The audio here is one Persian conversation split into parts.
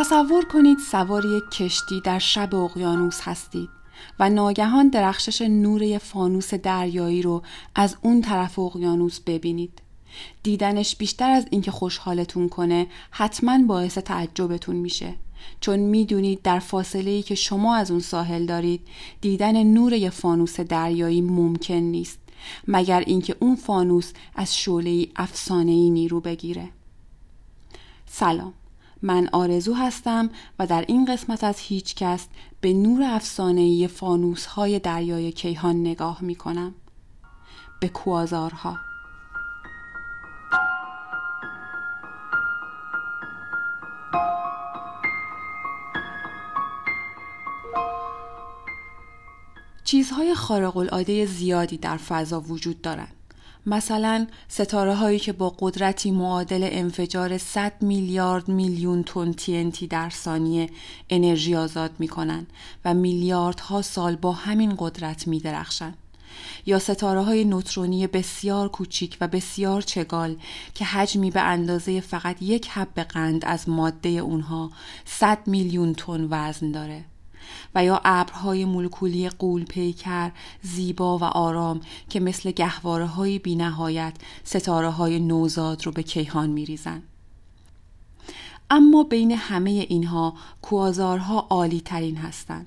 تصور کنید سوار یک کشتی در شب اقیانوس هستید و ناگهان درخشش نور فانوس دریایی رو از اون طرف اقیانوس ببینید. دیدنش بیشتر از اینکه خوشحالتون کنه حتما باعث تعجبتون میشه. چون می‌دونید در فاصله ای که شما از اون ساحل دارید دیدن نور یه فانوس دریایی ممکن نیست مگر اینکه اون فانوس از شعله افسانه ای نیرو بگیره. سلام. من آرزو هستم و در این قسمت از هیچ کس به نور افسانه‌ای فانوس های دریای کیهان نگاه می کنم. به کوازارها چیزهای خارق العاده زیادی در فضا وجود دارند. مثلا ستاره هایی که با قدرتی معادل انفجار 100 میلیارد میلیون تن TNT در ثانیه انرژی آزاد می کنند و میلیاردها سال با همین قدرت می درخشن. یا ستاره های نوترونی بسیار کوچیک و بسیار چگال که حجمی به اندازه فقط یک حب قند از ماده اونها 100 میلیون تن وزن داره. و یا ابرهای مولکولی قول پیکر زیبا و آرام که مثل گهواره های بی نهایت ستاره های نوزاد رو به کیهان می ریزن. اما بین همه اینها کوازارها عالی ترین هستند.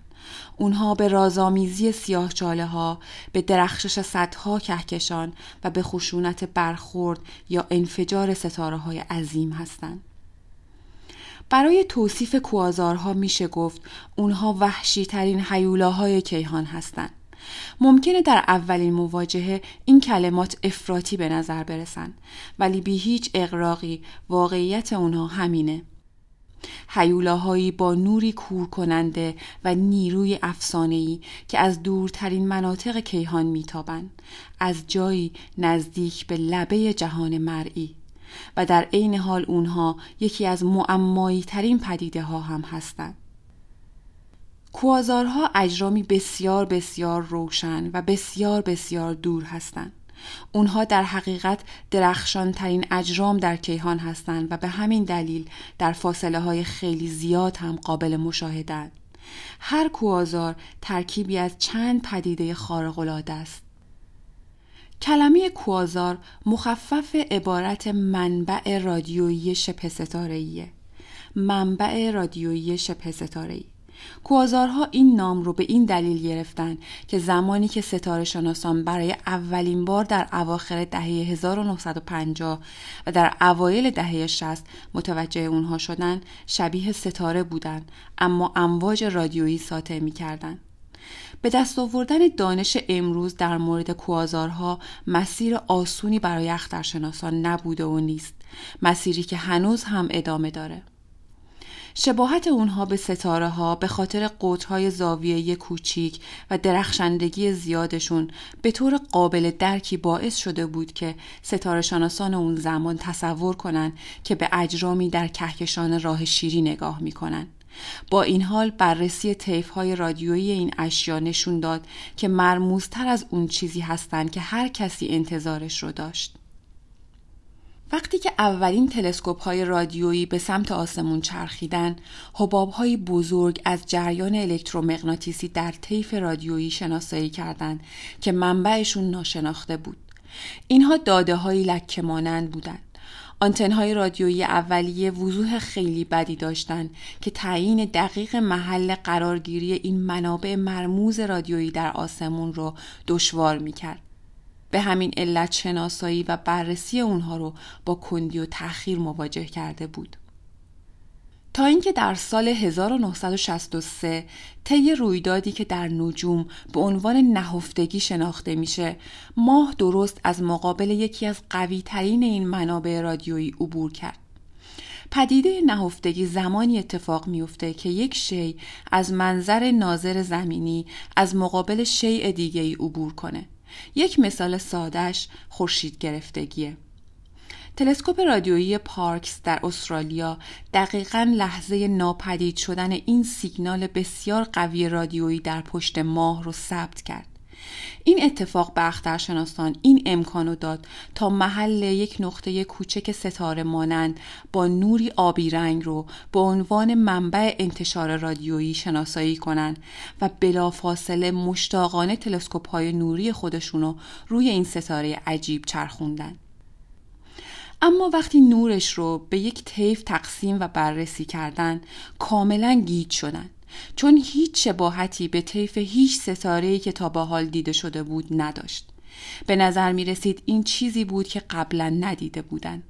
اونها به رازآمیزی سیاه چاله ها، به درخشش صدها کهکشان و به خشونت برخورد یا انفجار ستاره های عظیم هستند. برای توصیف کوازارها میشه گفت اونها وحشی ترین حیولاهای کیهان هستند. ممکنه در اولین مواجهه این کلمات افراطی به نظر برسن ولی بی هیچ اقراقی واقعیت اونها همینه. حیولاهایی با نوری کور کننده و نیروی افسانه‌ای که از دورترین مناطق کیهان میتابند از جایی نزدیک به لبه جهان مرئی و در عین حال اونها یکی از معمایی ترین پدیده ها هم هستند. کوازارها اجرامی بسیار بسیار روشن و بسیار بسیار دور هستند. اونها در حقیقت درخشان ترین اجرام در کیهان هستند و به همین دلیل در فاصله های خیلی زیاد هم قابل مشاهدند. هر کوازار ترکیبی از چند پدیده خارق العاده است. کلمه کوازار مخفف عبارت منبع رادیویی شبه ستاره‌ایه. منبع رادیویی شبه ستاره‌ای کوازارها این نام رو به این دلیل گرفتن که زمانی که ستاره شناسان برای اولین بار در اواخر دهه 1950 و در اوایل دهه 60 متوجه اونها شدن شبیه ستاره بودند اما امواج رادیویی ساطع می کردن. به دست آوردن دانش امروز در مورد کوازارها مسیر آسونی برای اخترشناسان نبوده و نیست مسیری که هنوز هم ادامه داره شباهت اونها به ستاره ها به خاطر قطرهای زاویه کوچیک و درخشندگی زیادشون به طور قابل درکی باعث شده بود که ستاره شناسان اون زمان تصور کنند که به اجرامی در کهکشان راه شیری نگاه می‌کنن. با این حال بررسی طیف های رادیویی این اشیا نشون داد که مرموزتر از اون چیزی هستند که هر کسی انتظارش رو داشت. وقتی که اولین تلسکوپ های رادیویی به سمت آسمون چرخیدن، حباب های بزرگ از جریان الکترومغناطیسی در طیف رادیویی شناسایی کردند که منبعشون ناشناخته بود. اینها داده های لکه مانند بودند. آنتنهای رادیویی اولیه وضوح خیلی بدی داشتند که تعیین دقیق محل قرارگیری این منابع مرموز رادیویی در آسمون رو دشوار می‌کرد. به همین علت شناسایی و بررسی اونها رو با کندی و تأخیر مواجه کرده بود. تا اینکه در سال 1963 طی رویدادی که در نجوم به عنوان نهفتگی شناخته میشه ماه درست از مقابل یکی از قوی ترین این منابع رادیویی عبور کرد. پدیده نهفتگی زمانی اتفاق میفته که یک شی از منظر ناظر زمینی از مقابل شیء دیگه ای عبور کنه. یک مثال سادش خورشید گرفتگیه. تلسکوپ رادیویی پارکس در استرالیا دقیقا لحظه ناپدید شدن این سیگنال بسیار قوی رادیویی در پشت ماه رو ثبت کرد. این اتفاق به اخترشناسان این امکانو داد تا محل یک نقطه کوچک ستاره مانند با نوری آبی رنگ رو به عنوان منبع انتشار رادیویی شناسایی کنند و بلافاصله مشتاقانه تلسکوپ های نوری خودشونو روی این ستاره عجیب چرخوندن. اما وقتی نورش رو به یک طیف تقسیم و بررسی کردن کاملا گیج شدن. چون هیچ شباهتی به طیف هیچ ستاره‌ای که تا به حال دیده شده بود نداشت. به نظر می رسید این چیزی بود که قبلا ندیده بودن.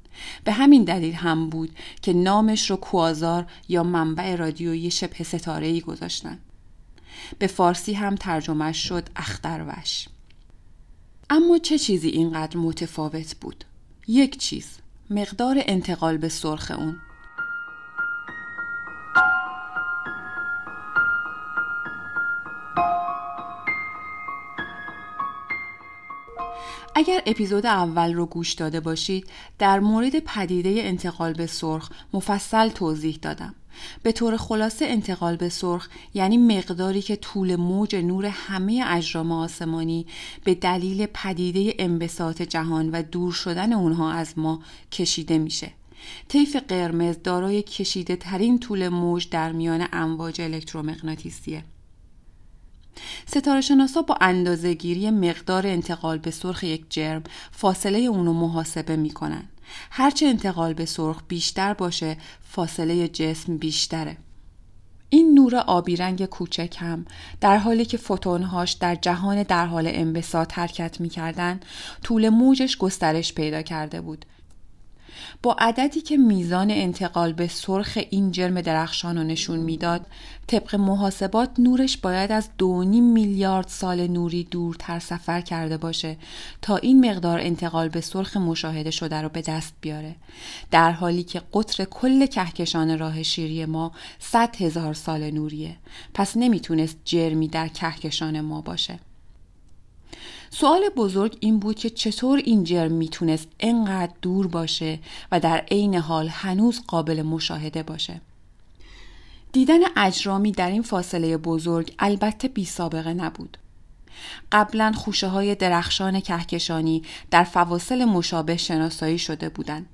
به همین دلیل هم بود که نامش رو کوازار یا منبع رادیویی شبه ستاره ای گذاشتن. به فارسی هم ترجمه شد اختروش. اما چه چیزی اینقدر متفاوت بود؟ یک چیز. مقدار انتقال به سرخ اون. اگر اپیزود اول رو گوش داده باشید در مورد پدیده انتقال به سرخ مفصل توضیح دادم. به طور خلاصه انتقال به سرخ یعنی مقداری که طول موج نور همه اجرام آسمانی به دلیل پدیده انبساط جهان و دور شدن اونها از ما کشیده میشه. طیف قرمز دارای کشیده ترین طول موج در میان امواج الکترومغناطیسیه. ستاره شناسا با اندازه گیری مقدار انتقال به سرخ یک جرم فاصله اونو محاسبه می‌کنن. هرچه انتقال به سرخ بیشتر باشه فاصله جسم بیشتره. این نور آبی رنگ کوچک هم در حالی که فوتونهاش در جهان در حال انبساط حرکت می‌کردن طول موجش گسترش پیدا کرده بود. با عددی که میزان انتقال به سرخ این جرم درخشان رو نشون می‌داد طبق محاسبات نورش باید از دو میلیارد سال نوری دورتر سفر کرده باشه تا این مقدار انتقال به سرخ مشاهده شده رو به دست بیاره. در حالی که قطر کل کهکشان راه شیری ما 100 هزار سال نوریه. پس نمی‌تونست جرمی در کهکشان ما باشه. سوال بزرگ این بود که چطور این جرم می‌تونست انقدر دور باشه و در عین حال هنوز قابل مشاهده باشه. دیدن اجرامی در این فاصله بزرگ البته بی سابقه نبود. قبلا خوشه های درخشان کهکشانی در فواصل مشابه شناسایی شده بودند.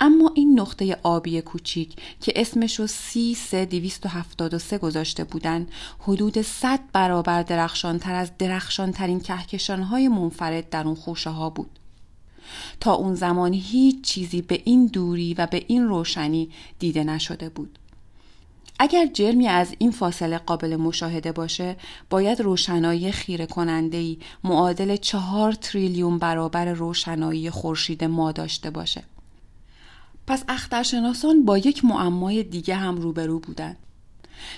اما این نقطه آبی کوچیک که اسمش رو سی سه دیویست و سه گذاشته بودند حدود 100 برابر درخشانتر از درخشانترین کهکشان های منفرد در اون خوشه ها بود. تا اون زمان هیچ چیزی به این دوری و به این روشنی دیده نشده بود. اگر جرمی از این فاصله قابل مشاهده باشه باید روشنایی خیره کننده معادل چهار تریلیون برابر روشنایی خورشید ما داشته باشه پس اخترشناسان با یک معمای دیگه هم روبرو بودند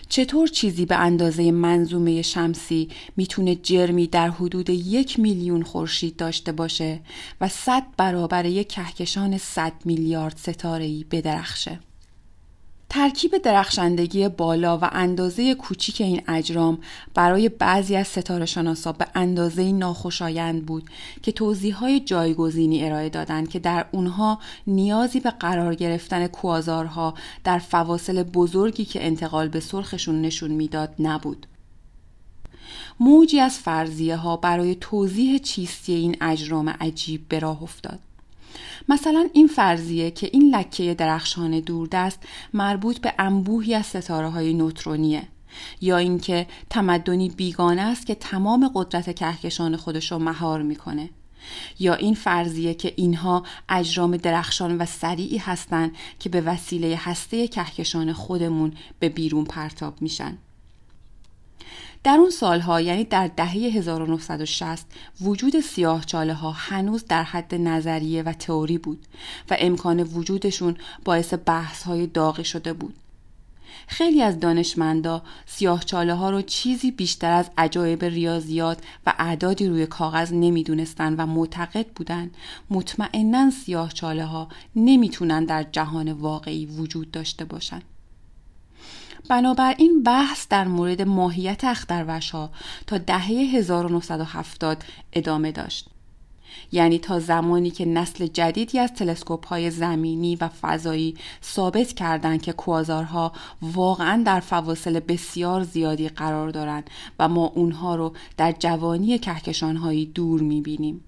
چطور چیزی به اندازه منظومه شمسی می‌تونه جرمی در حدود یک میلیون خورشید داشته باشه و صد برابر یک کهکشان صد میلیارد ستاره‌ای بدرخشه؟ ترکیب درخشندگی بالا و اندازه کوچیک این اجرام برای بعضی از ستاره شناسا به اندازه ناخوشایند بود که توضیح های جایگزینی ارائه دادند که در اونها نیازی به قرار گرفتن کوازارها در فواصل بزرگی که انتقال به سرخشون نشون می‌داد نبود. موجی از فرضیه ها برای توضیح چیستی این اجرام عجیب به راه افتاد. مثلا این فرضیه که این لکه درخشان دوردست مربوط به انبوهی از ستاره های نوترونیه یا اینکه تمدنی بیگانه است که تمام قدرت کهکشان خودش رو مهار می‌کنه یا این فرضیه که اینها اجرام درخشان و سریعی هستند که به وسیله هسته کهکشان خودمون به بیرون پرتاب میشن. در اون سالها یعنی در دهه 1960 وجود سیاه چاله ها هنوز در حد نظریه و تئوری بود و امکان وجودشون باعث بحث های داغی شده بود. خیلی از دانشمندا سیاه چاله ها رو چیزی بیشتر از عجایب ریاضیات و اعدادی روی کاغذ نمی‌دونستن و معتقد بودن مطمئنا سیاه چاله ها نمی‌تونن در جهان واقعی وجود داشته باشند. بنابراین بحث در مورد ماهیت اختروش ها تا دهه 1970 ادامه داشت. یعنی تا زمانی که نسل جدیدی از تلسکوپ های زمینی و فضایی ثابت کردند که کوازارها واقعا در فواصل بسیار زیادی قرار دارند و ما اونها رو در جوانی کهکشان هایی دور می‌بینیم.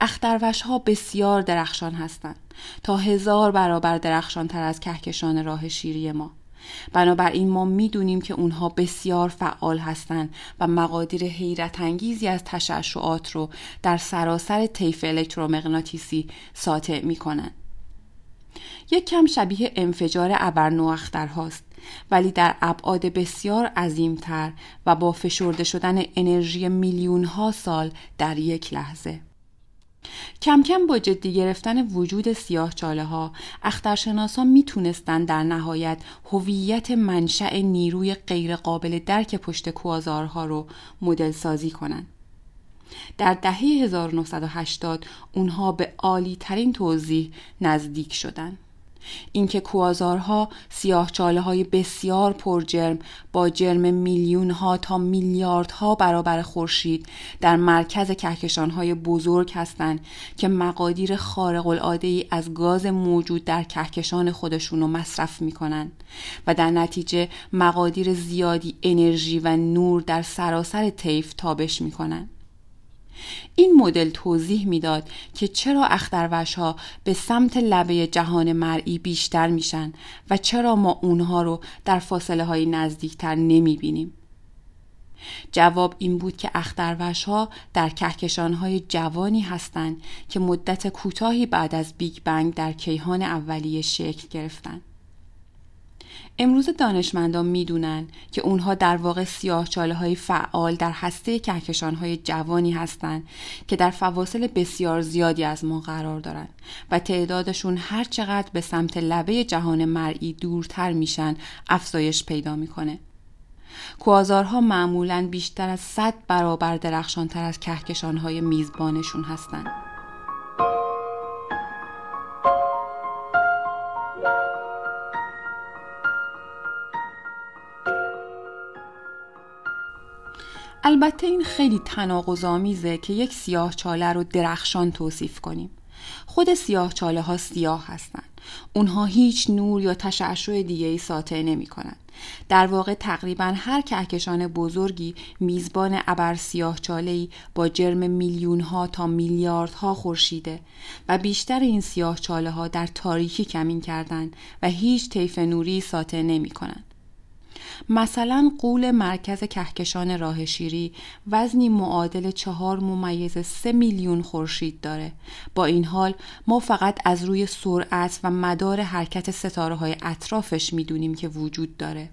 اختروش ها بسیار درخشان هستند تا هزار برابر درخشان تر از کهکشان راه شیری ما بنابراین ما می‌دونیم که اونها بسیار فعال هستند و مقادیر حیرت انگیزی از تشعشعات رو در سراسر طیف الکترومغناطیسی ساطع می‌کنند یک کم شبیه انفجار هاست ولی در ابعاد بسیار عظیمتر و با فشرده شدن انرژی میلیون ها سال در یک لحظه. کم کم با جدی گرفتن وجود سیاه چاله ها اخترشناسان می‌تونستند در نهایت هویت منشأ نیروی غیرقابل درک پشت کوازارها رو مدل سازی کنند. در دهه 1980 اونها به عالی ترین توضیح نزدیک شدند. اینکه کوازارها چاله های بسیار پرجرم با جرم میلیون ها تا میلیاردها برابر خورشید در مرکز کهکشان های بزرگ هستند که مقادیر خارق العاده ای از گاز موجود در کهکشان خودشون رو مصرف می‌کنن و در نتیجه مقادیر زیادی انرژی و نور در سراسر طیف تابش می‌کنن این مدل توضیح می‌داد که چرا اختروش ها به سمت لبه جهان مرئی بیشتر میشن و چرا ما اونها رو در فاصله های نزدیکتر نمی بینیم. جواب این بود که اختروش ها در کهکشان های جوانی هستند که مدت کوتاهی بعد از بیگ بنگ در کیهان اولیه شکل گرفتند. امروز دانشمندان می‌دونن که اونها در واقع سیاه چاله های فعال در هسته کهکشان های جوانی هستند که در فواصل بسیار زیادی از ما قرار دارند و تعدادشون هر چقدر به سمت لبه جهان مرئی دورتر میشن افزایش پیدا می‌کنه. کوازارها معمولا بیشتر از 100 برابر درخشانتر از کهکشان های میزبانشون هستند. البته این تناقض تناقض‌آمیزه که یک سیاه چاله رو درخشان توصیف کنیم. خود سیاه چاله ها سیاه هستند. اونها هیچ نور یا تشعشع دیگه ای ساطع نمی کنند. در واقع تقریبا هر کهکشان بزرگی میزبان ابر سیاه چاله با جرم میلیون ها تا میلیاردها خورشیده و بیشتر این سیاه چاله ها در تاریکی کمین کردند و هیچ طیف نوری ساطع نمی کنند. مثلا قول مرکز کهکشان راه شیری وزنی معادل چهار ممیز سه میلیون خورشید داره. با این حال ما فقط از روی سرعت و مدار حرکت ستاره های اطرافش می‌دونیم که وجود داره.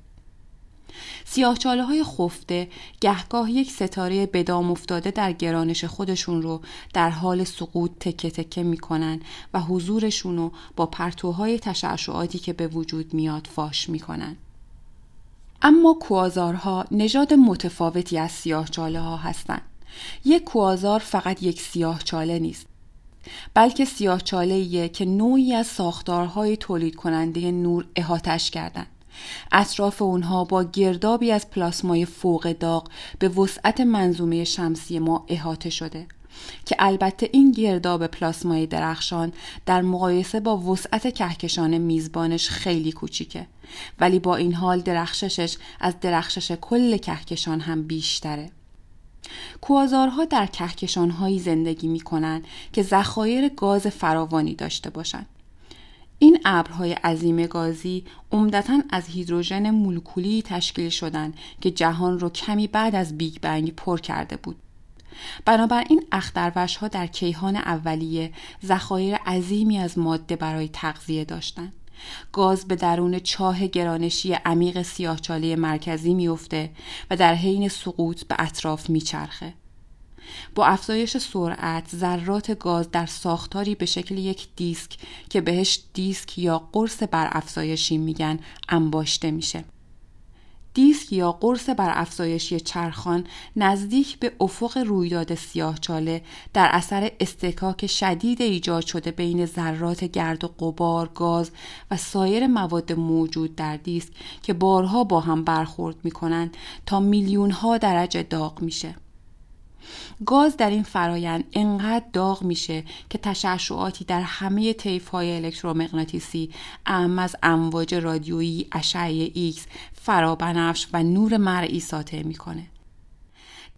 سیاهچاله های خفته گهگاه یک ستاره بدام افتاده در گرانش خودشون رو در حال سقوط تکه تکه می‌کنن و حضورشون رو با پرتوهای تشعشعاتی که به وجود میاد فاش می‌کنن. اما کوازارها نژاد متفاوتی از سیاه چاله ها هستند. یک کوازار فقط یک سیاه چاله نیست بلکه سیاه چاله که نوعی از ساختارهای تولید کننده نور احاتش کردند. اطراف اونها با گردابی از پلاسمای فوق داغ به وسعت منظومه شمسی ما احاطه شده که البته این گرداب پلاسمای درخشان در مقایسه با وسعت کهکشان میزبانش خیلی کوچیکه ولی با این حال درخششش از درخشش کل کهکشان هم بیشتره کوازارها در کهکشانهایی زندگی می کنند که ذخایر گاز فراوانی داشته باشند. این ابرهای عظیم گازی عمدتا از هیدروژن مولکولی تشکیل شدند که جهان را کمی بعد از بیگ بنگ پر کرده بود. بنابراین اختروش ها در کیهان اولیه ذخایر عظیمی از ماده برای تغذیه داشتند. گاز به درون چاه گرانشی عمیق سیاهچاله مرکزی میافته و در حین سقوط به اطراف میچرخه. با افزایش سرعت ذرات گاز در ساختاری به شکل یک دیسک که بهش دیسک یا قرص بر افزایشی میگن انباشته میشه. دیسک یا قرص بر افزایشی چرخان نزدیک به افق رویداد سیاهچاله در اثر استکاک شدید ایجاد شده بین ذرات گرد و قبار، گاز و سایر مواد موجود در دیسک که بارها با هم برخورد می کنند تا میلیون درجه داغ میشه. گاز در این فرایند انقدر داغ میشه که تشعشعاتی در همه طیف های الکترومغناطیسی اعم از امواج رادیویی اشعه ایکس فرابنفش و نور مرئی ساطع می‌کنه.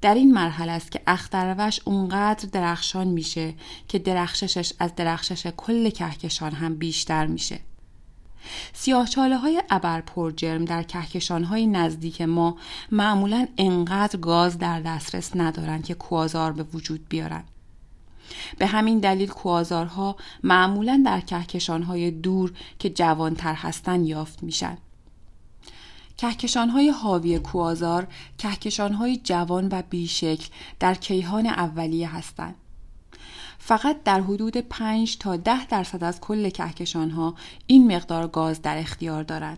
در این مرحله است که اختروش اونقدر درخشان میشه که درخششش از درخشش کل کهکشان هم بیشتر میشه. سیاهچاله های ابر جرم در کهکشان های نزدیک ما معمولا انقدر گاز در دسترس ندارند که کوازار به وجود بیارن. به همین دلیل کوازارها معمولا در کهکشان های دور که جوانتر هستند یافت میشن. کهکشان های حاوی کوازار کهکشان های جوان و بیشکل در کیهان اولیه هستند. فقط در حدود 5 تا 10 درصد از کل کهکشان ها این مقدار گاز در اختیار دارند.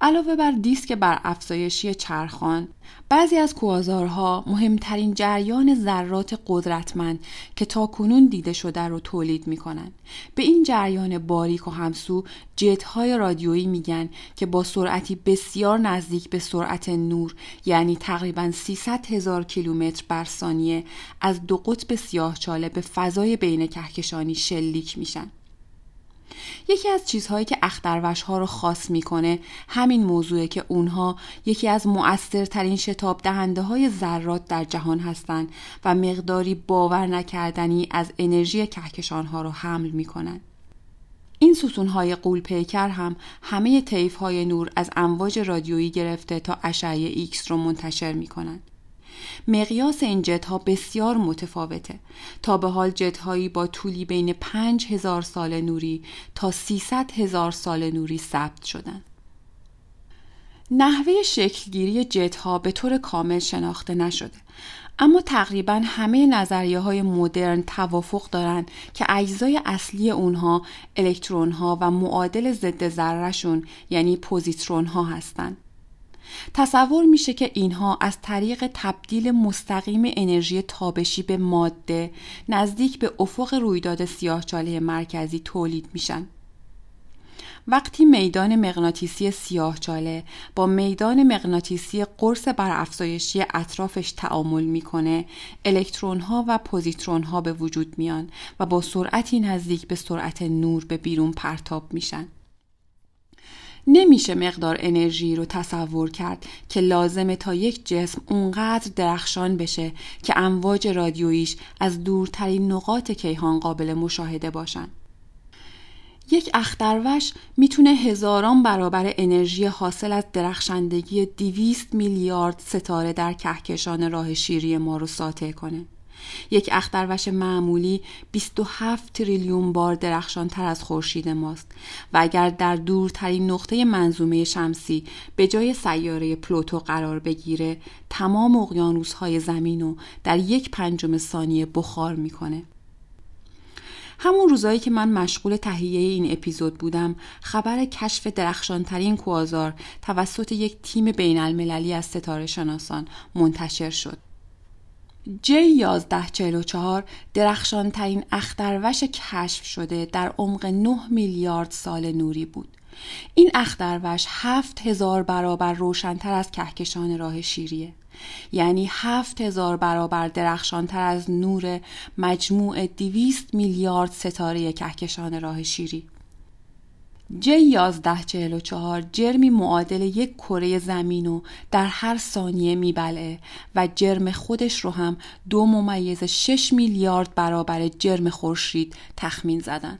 علاوه بر دیسک بر افزایشی چرخان بعضی از کوازارها مهمترین جریان ذرات قدرتمند که تا کنون دیده شده رو تولید می کنند. به این جریان باریک و همسو های رادیویی میگن که با سرعتی بسیار نزدیک به سرعت نور یعنی تقریبا 300 هزار کیلومتر بر ثانیه از دو قطب سیاهچاله به فضای بین کهکشانی شلیک میشن. یکی از چیزهایی که اختروش ها رو خاص می‌کنه همین موضوعه که اونها یکی از مؤثرترین شتاب دهنده های ذرات در جهان هستند و مقداری باور نکردنی از انرژی کهکشان ها رو حمل می‌کنن. این ستون های غول پیکر هم همه طیف های نور از امواج رادیویی گرفته تا اشعه ایکس رو منتشر می مقیاس این جت ها بسیار متفاوته. تا به حال جت هایی با طولی بین 5000 سال نوری تا 300 هزار سال نوری ثبت شدن. نحوه شکلگیری جت ها به طور کامل شناخته نشده. اما تقریبا همه نظریه های مدرن توافق دارند که اجزای اصلی اونها الکترون ها و معادل ضد ذرهشون یعنی پوزیترون ها هستند. تصور میشه که اینها از طریق تبدیل مستقیم انرژی تابشی به ماده نزدیک به افق رویداد سیاهچاله مرکزی تولید میشن. وقتی میدان مغناطیسی سیاهچاله با میدان مغناطیسی قرص برافزایشی اطرافش تعامل می‌کنه الکترون ها و پوزیترون ها به وجود میان و با سرعتی نزدیک به سرعت نور به بیرون پرتاب میشن نمیشه مقدار انرژی رو تصور کرد که لازمه تا یک جسم اونقدر درخشان بشه که امواج رادیویش از دورترین نقاط کیهان قابل مشاهده باشن. یک اختروش می‌تونه هزاران برابر انرژی حاصل از درخشندگی دیویست میلیارد ستاره در کهکشان راه شیری ما رو ساطع کنه. یک اختروش معمولی 27 تریلیون بار درخشان تر از خورشید ماست و اگر در دورترین نقطه منظومه شمسی به جای سیاره پلوتو قرار بگیره تمام اقیانوس های زمین رو در یک پنجم ثانیه بخار می‌کنه. همون روزایی که من مشغول تهیه این اپیزود بودم خبر کشف درخشانترین کوازار توسط یک تیم بین المللی از ستاره شناسان منتشر شد. J 1144 درخشان ترین اختروش کشف شده در عمق 9 میلیارد سال نوری بود. این اختروش هفت هزار برابر روشنتر از کهکشان راه شیریه. یعنی هفت هزار برابر درخشانتر از نور مجموع دیویست میلیارد ستاره کهکشان راه شیری. ج 1144 جرمی معادل یک کره زمین و در هر ثانیه میبلعه و جرم خودش رو هم دو ممیز 6 میلیارد برابر جرم خورشید تخمین زدن.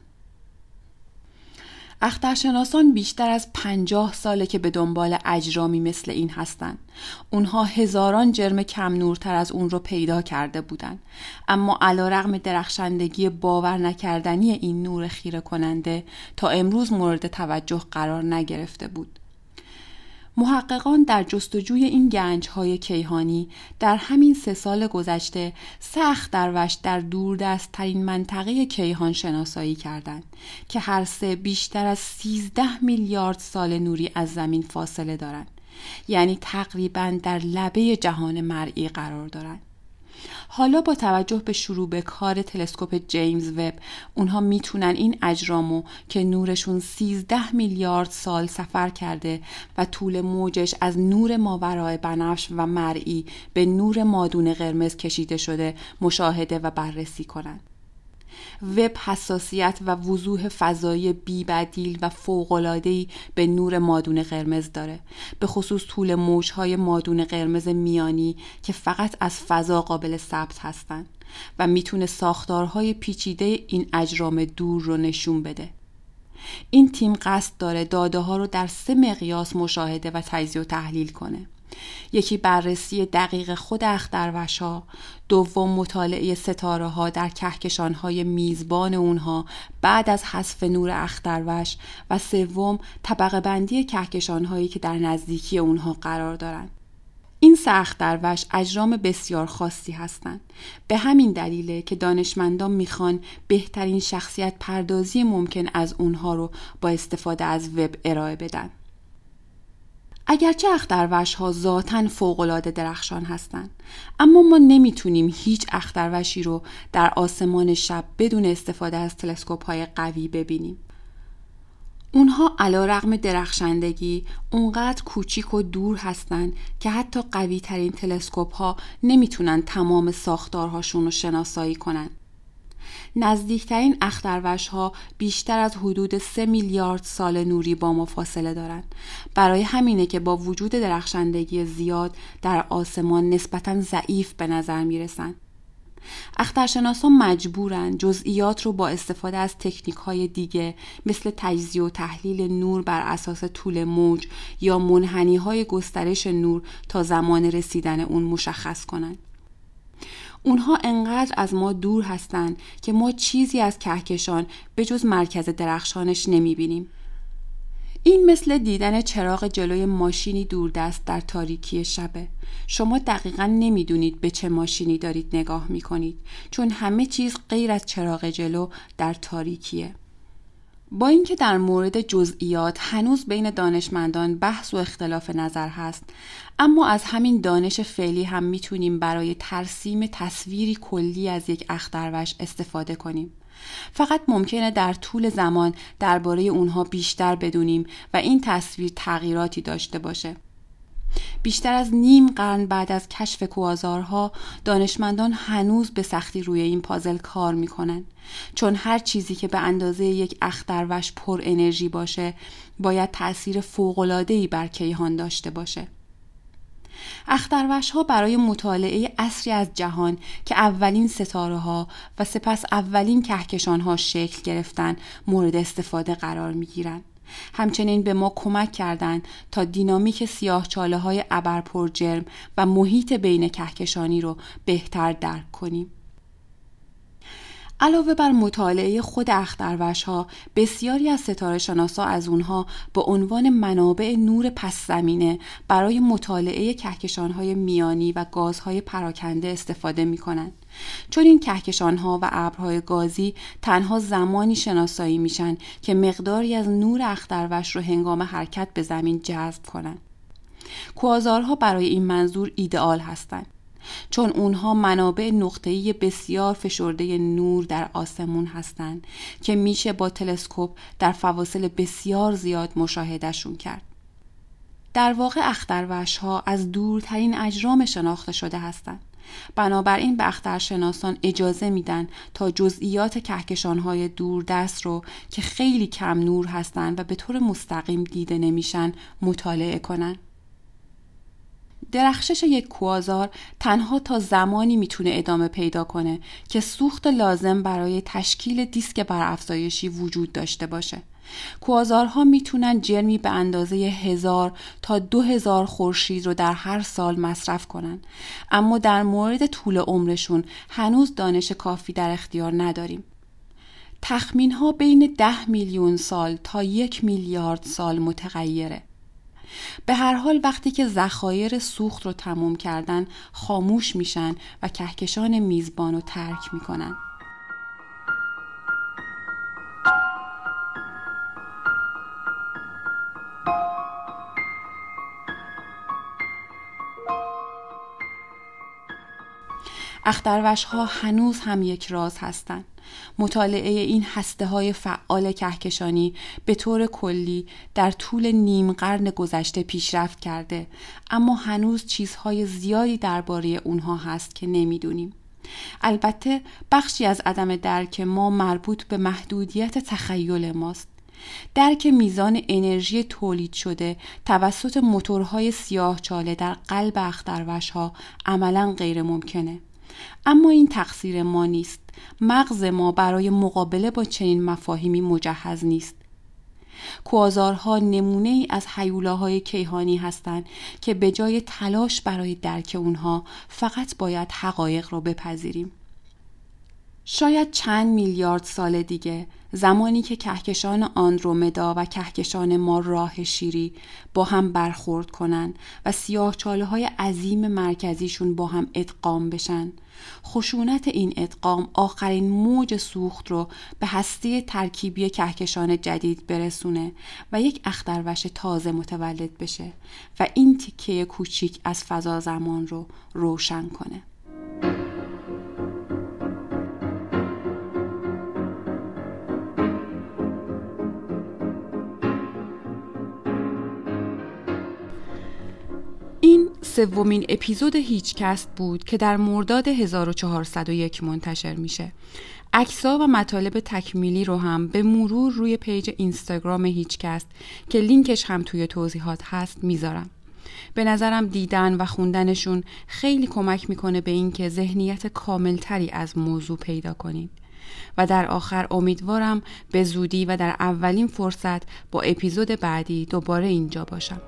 اخترشناسان بیشتر از پنجاه ساله که به دنبال اجرامی مثل این هستند. اونها هزاران جرم کم نورتر از اون رو پیدا کرده بودند. اما علا رغم درخشندگی باور نکردنی این نور خیره کننده تا امروز مورد توجه قرار نگرفته بود. محققان در جستجوی این گنج های کیهانی در همین سه سال گذشته سخت دروش در دوردست ترین منطقه کیهان شناسایی کردند که هر سه بیشتر از 13 میلیارد سال نوری از زمین فاصله دارند. یعنی تقریبا در لبه جهان مرئی قرار دارند. حالا با توجه به شروع به کار تلسکوپ جیمز وب اونها می‌تونن این اجرامو که نورشون 13 میلیارد سال سفر کرده و طول موجش از نور ماورای بنفش و مرئی به نور مادون قرمز کشیده شده مشاهده و بررسی کنند. وب حساسیت و وضوح فضایی بیبدیل و فوقلادهی به نور مادون قرمز داره. به خصوص طول موجهای مادون قرمز میانی که فقط از فضا قابل ثبت هستند و می‌تونه ساختارهای پیچیده این اجرام دور رو نشون بده. این تیم قصد داره داده ها رو در سه مقیاس مشاهده و تجزیه و تحلیل کنه. یکی بررسی دقیق خود اختروش ها دوم مطالعه ستاره ها در کهکشان های میزبان اونها بعد از حذف نور اختروش و سوم طبقه بندی کهکشان هایی که در نزدیکی اونها قرار دارند. این سخت دروش اجرام بسیار خاصی هستند. به همین دلیله که دانشمندان می‌خوان بهترین شخصیت پردازی ممکن از اونها رو با استفاده از وب ارائه بدن. اگرچه اختروش ها ذاتا فوقالعاده درخشان هستند اما ما نمی‌تونیم هیچ اختروشی رو در آسمان شب بدون استفاده از تلسکوپ های قوی ببینیم اونها علا رقم درخشندگی اونقدر کوچیک و دور هستند که حتی قوی ترین تلسکوپ ها نمی‌تونن تمام ساختارهاشون رو شناسایی کنند. نزدیکترین اختروش ها بیشتر از حدود سه میلیارد سال نوری با ما فاصله دارند. برای همینه که با وجود درخشندگی زیاد در آسمان نسبتا ضعیف به نظر می‌رسند. اخترشناسان مجبورن جزئیات رو با استفاده از تکنیک های دیگه مثل تجزیه و تحلیل نور بر اساس طول موج یا منحنی های گسترش نور تا زمان رسیدن اون مشخص کنند. اونها انقدر از ما دور هستند که ما چیزی از کهکشان به جز مرکز درخشانش نمی بینیم. این مثل دیدن چراغ جلوی ماشینی دوردست در تاریکی شبه شما دقیقا نمی‌دونید به چه ماشینی دارید نگاه می‌کنید چون همه چیز غیر از چراغ جلو در تاریکیه با اینکه در مورد جزئیات هنوز بین دانشمندان بحث و اختلاف نظر هست اما از همین دانش فعلی هم می‌تونیم برای ترسیم تصویری کلی از یک اختروش استفاده کنیم. فقط ممکنه در طول زمان درباره اونها بیشتر بدونیم و این تصویر تغییراتی داشته باشه. بیشتر از نیم قرن بعد از کشف کوازارها دانشمندان هنوز به سختی روی این پازل کار می‌کنن چون هر چیزی که به اندازه یک اختروش پر انرژی باشه باید تأثیر فوقلادهی بر کیهان داشته باشه اختروش ها برای مطالعه اصری از جهان که اولین ستاره ها و سپس اولین کهکشان ها شکل گرفتن مورد استفاده قرار می گیرن. همچنین به ما کمک کردند تا دینامیک سیاه چاله های ابرپر جرم و محیط بین کهکشانی رو بهتر درک کنیم. علاوه بر مطالعه خود اختروش ها بسیاری از ستاره شناسا از اونها به عنوان منابع نور پس زمینه برای مطالعه کهکشان های میانی و گازهای پراکنده استفاده می کنند. چون این کهکشان ها و ابرهای گازی تنها زمانی شناسایی میشن که مقداری از نور اختروش رو هنگام حرکت به زمین جذب کنند. کوازارها برای این منظور ایدئال هستند. چون اونها منابع نقطه‌ای بسیار فشرده نور در آسمون هستند که میشه با تلسکوپ در فواصل بسیار زیاد مشاهدهشون کرد. در واقع اختروش ها از دورترین اجرام شناخته شده هستند. بنابراین به اخترشناسان اجازه میدن تا جزئیات کهکشان های دوردست رو که خیلی کم نور هستند و به طور مستقیم دیده نمیشن مطالعه کنند. درخشش یک کوازار تنها تا زمانی می‌تونه ادامه پیدا کنه که سوخت لازم برای تشکیل دیسک برافزایشی وجود داشته باشه. کوازارها می‌تونن جرمی به اندازه هزار تا دو هزار خورشید رو در هر سال مصرف کنن. اما در مورد طول عمرشون هنوز دانش کافی در اختیار نداریم. تخمین ها بین ده میلیون سال تا یک میلیارد سال متغیره. به هر حال وقتی که ذخایر سوخت رو تموم کردن خاموش میشن و کهکشان میزبان رو ترک می‌کنن. اختروش ها هنوز هم یک راز هستند. مطالعه این هسته های فعال کهکشانی به طور کلی در طول نیم قرن گذشته پیشرفت کرده اما هنوز چیزهای زیادی درباره اونها هست که نمی‌دونیم. البته بخشی از عدم درک ما مربوط به محدودیت تخیل ماست درک میزان انرژی تولید شده توسط موتورهای سیاه چاله در قلب اختروش ها عملا غیر ممکنه. اما این تقصیر ما نیست. مغز ما برای مقابله با چنین مفاهیمی مجهز نیست. کوازارها نمونه ای از حیولاهای کیهانی هستند که به جای تلاش برای درک اونها فقط باید حقایق را بپذیریم. شاید چند میلیارد سال دیگه زمانی که کهکشان آندرومدا و کهکشان ما راه شیری با هم برخورد کنن و سیاه چاله های عظیم مرکزیشون با هم ادغام بشن. خشونت این ادغام آخرین موج سوخت رو به هستی ترکیبی کهکشان جدید برسونه و یک اختروش تازه متولد بشه و این تیکه کوچیک از فضا زمان رو روشن کنه. سومین اپیزود هیچکست بود که در مرداد 1401 منتشر میشه. عکسا و مطالب تکمیلی رو هم به مرور روی page اینستاگرام هیچکست که لینکش هم توی توضیحات هست می‌ذارم. به نظرم دیدن و خوندنشون خیلی کمک می‌کنه به اینکه ذهنیت کاملتری از موضوع پیدا کنید. و در آخر امیدوارم به زودی و در اولین فرصت با اپیزود بعدی دوباره اینجا باشم.